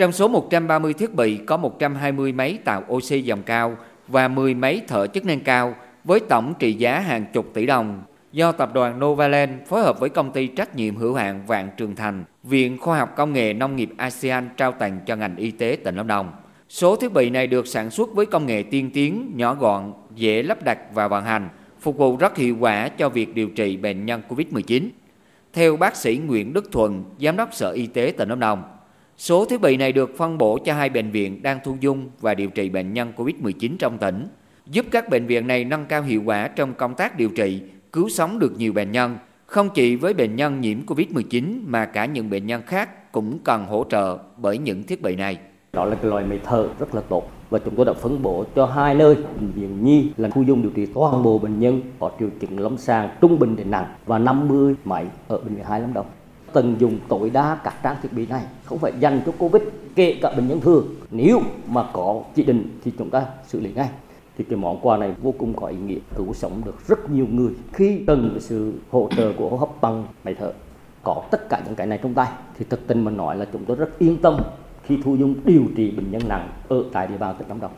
Trong số 130 thiết bị có 120 máy tạo oxy dòng cao và 10 máy thở chức năng cao với tổng trị giá hàng chục tỷ đồng do tập đoàn Novaland phối hợp với công ty trách nhiệm hữu hạn Vạn Trường Thành, Viện Khoa học Công nghệ Nông nghiệp ASEAN trao tặng cho ngành y tế tỉnh Lâm Đồng. Số thiết bị này được sản xuất với công nghệ tiên tiến, nhỏ gọn, dễ lắp đặt và vận hành, phục vụ rất hiệu quả cho việc điều trị bệnh nhân COVID-19. Theo bác sĩ Nguyễn Đức Thuận, Giám đốc Sở Y tế tỉnh Lâm Đồng, số thiết bị này được phân bổ cho hai bệnh viện đang thu dung và điều trị bệnh nhân COVID-19 trong tỉnh, giúp các bệnh viện này nâng cao hiệu quả trong công tác điều trị, cứu sống được nhiều bệnh nhân, không chỉ với bệnh nhân nhiễm COVID-19 mà cả những bệnh nhân khác cũng cần hỗ trợ bởi những thiết bị này. Đó là cái loại máy thở rất là tốt và chúng tôi đã phân bổ cho hai nơi bệnh viện nhi là khu dung điều trị toàn bộ bệnh nhân có triệu chứng lâm sàng trung bình đến nặng và 50 máy ở bệnh viện hai Lâm Đồng tận dụng tối đa các trang thiết bị này. Không phải dành cho covid, kể cả bệnh nhân thường. Nếu mà có chỉ định thì chúng ta xử lý ngay. Thì cái món quà này vô cùng có ý nghĩa. Cứu sống được rất nhiều người. Khi cần sự hỗ trợ của hô hấp bằng máy thở, có tất cả những cái này trong tay, thì thực tình mà nói là chúng tôi rất yên tâm khi thu dung điều trị bệnh nhân nặng ở tại địa bàn tỉnh Lâm Đồng.